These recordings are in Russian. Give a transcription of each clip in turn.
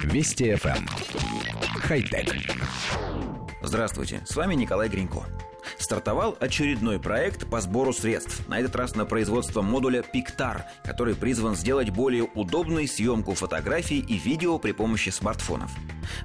Вести FM. Эм. Хай-тек. Здравствуйте, с вами Николай Гринько. Стартовал очередной проект по сбору средств, на этот раз на производство модуля Pictar, который призван сделать более удобной съемку фотографий и видео при помощи смартфонов.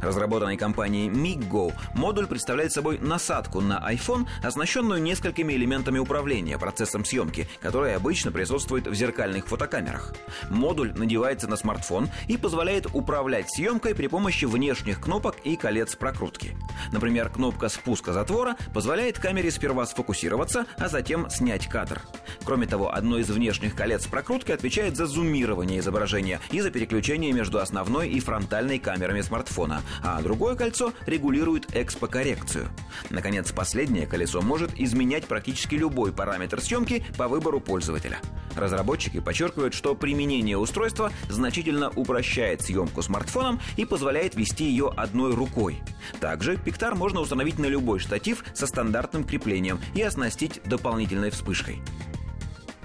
Разработанный компанией MigGo, модуль представляет собой насадку на iPhone, оснащенную несколькими элементами управления процессом съемки, который обычно присутствует в зеркальных фотокамерах. Модуль надевается на смартфон и позволяет управлять съемкой при помощи внешних кнопок и колец прокрутки. Например, кнопка спуска затвора позволяет камере сперва сфокусироваться, а затем снять кадр. Кроме того, одно из внешних колец прокрутки отвечает за зумирование изображения и за переключение между основной и фронтальной камерами смартфона, а другое кольцо регулирует экспокоррекцию. Наконец, последнее колесо может изменять практически любой параметр съемки по выбору пользователя. Разработчики подчеркивают, что применение устройства значительно упрощает съемку смартфоном и позволяет вести ее одной рукой. Также пиктар можно установить на любой штатив со стандартным креплением и оснастить дополнительной вспышкой.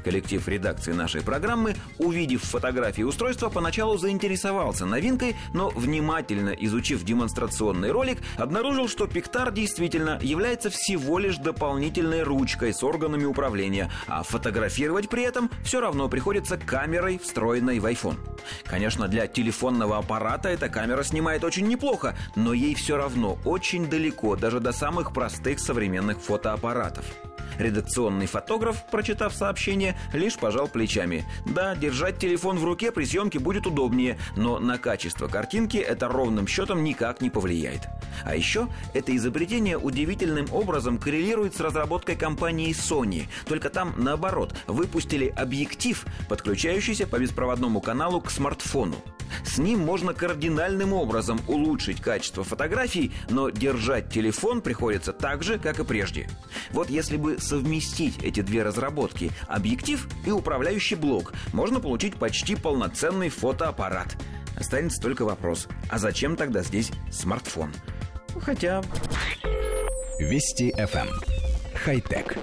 Коллектив редакции нашей программы, увидев фотографии устройства, поначалу заинтересовался новинкой, но внимательно изучив демонстрационный ролик, обнаружил, что Пиктар действительно является всего лишь дополнительной ручкой с органами управления, а фотографировать при этом все равно приходится камерой, встроенной в iPhone. Конечно, для телефонного аппарата эта камера снимает очень неплохо, но ей все равно очень далеко, даже до самых простых современных фотоаппаратов. Редакционный фотограф, прочитав сообщение, лишь пожал плечами. Да, держать телефон в руке при съемке будет удобнее, но на качество картинки это ровным счетом никак не повлияет. А еще это изобретение удивительным образом коррелирует с разработкой компании Sony. Только там, наоборот, выпустили объектив, подключающийся по беспроводному каналу к смартфону. С ним можно кардинальным образом улучшить качество фотографий, но держать телефон приходится так же, как и прежде. Вот если бы совместить эти две разработки, объектив и управляющий блок, можно получить почти полноценный фотоаппарат. Останется только вопрос, а зачем тогда здесь смартфон? Хотя... Вести FM. Эм. Хай-тек.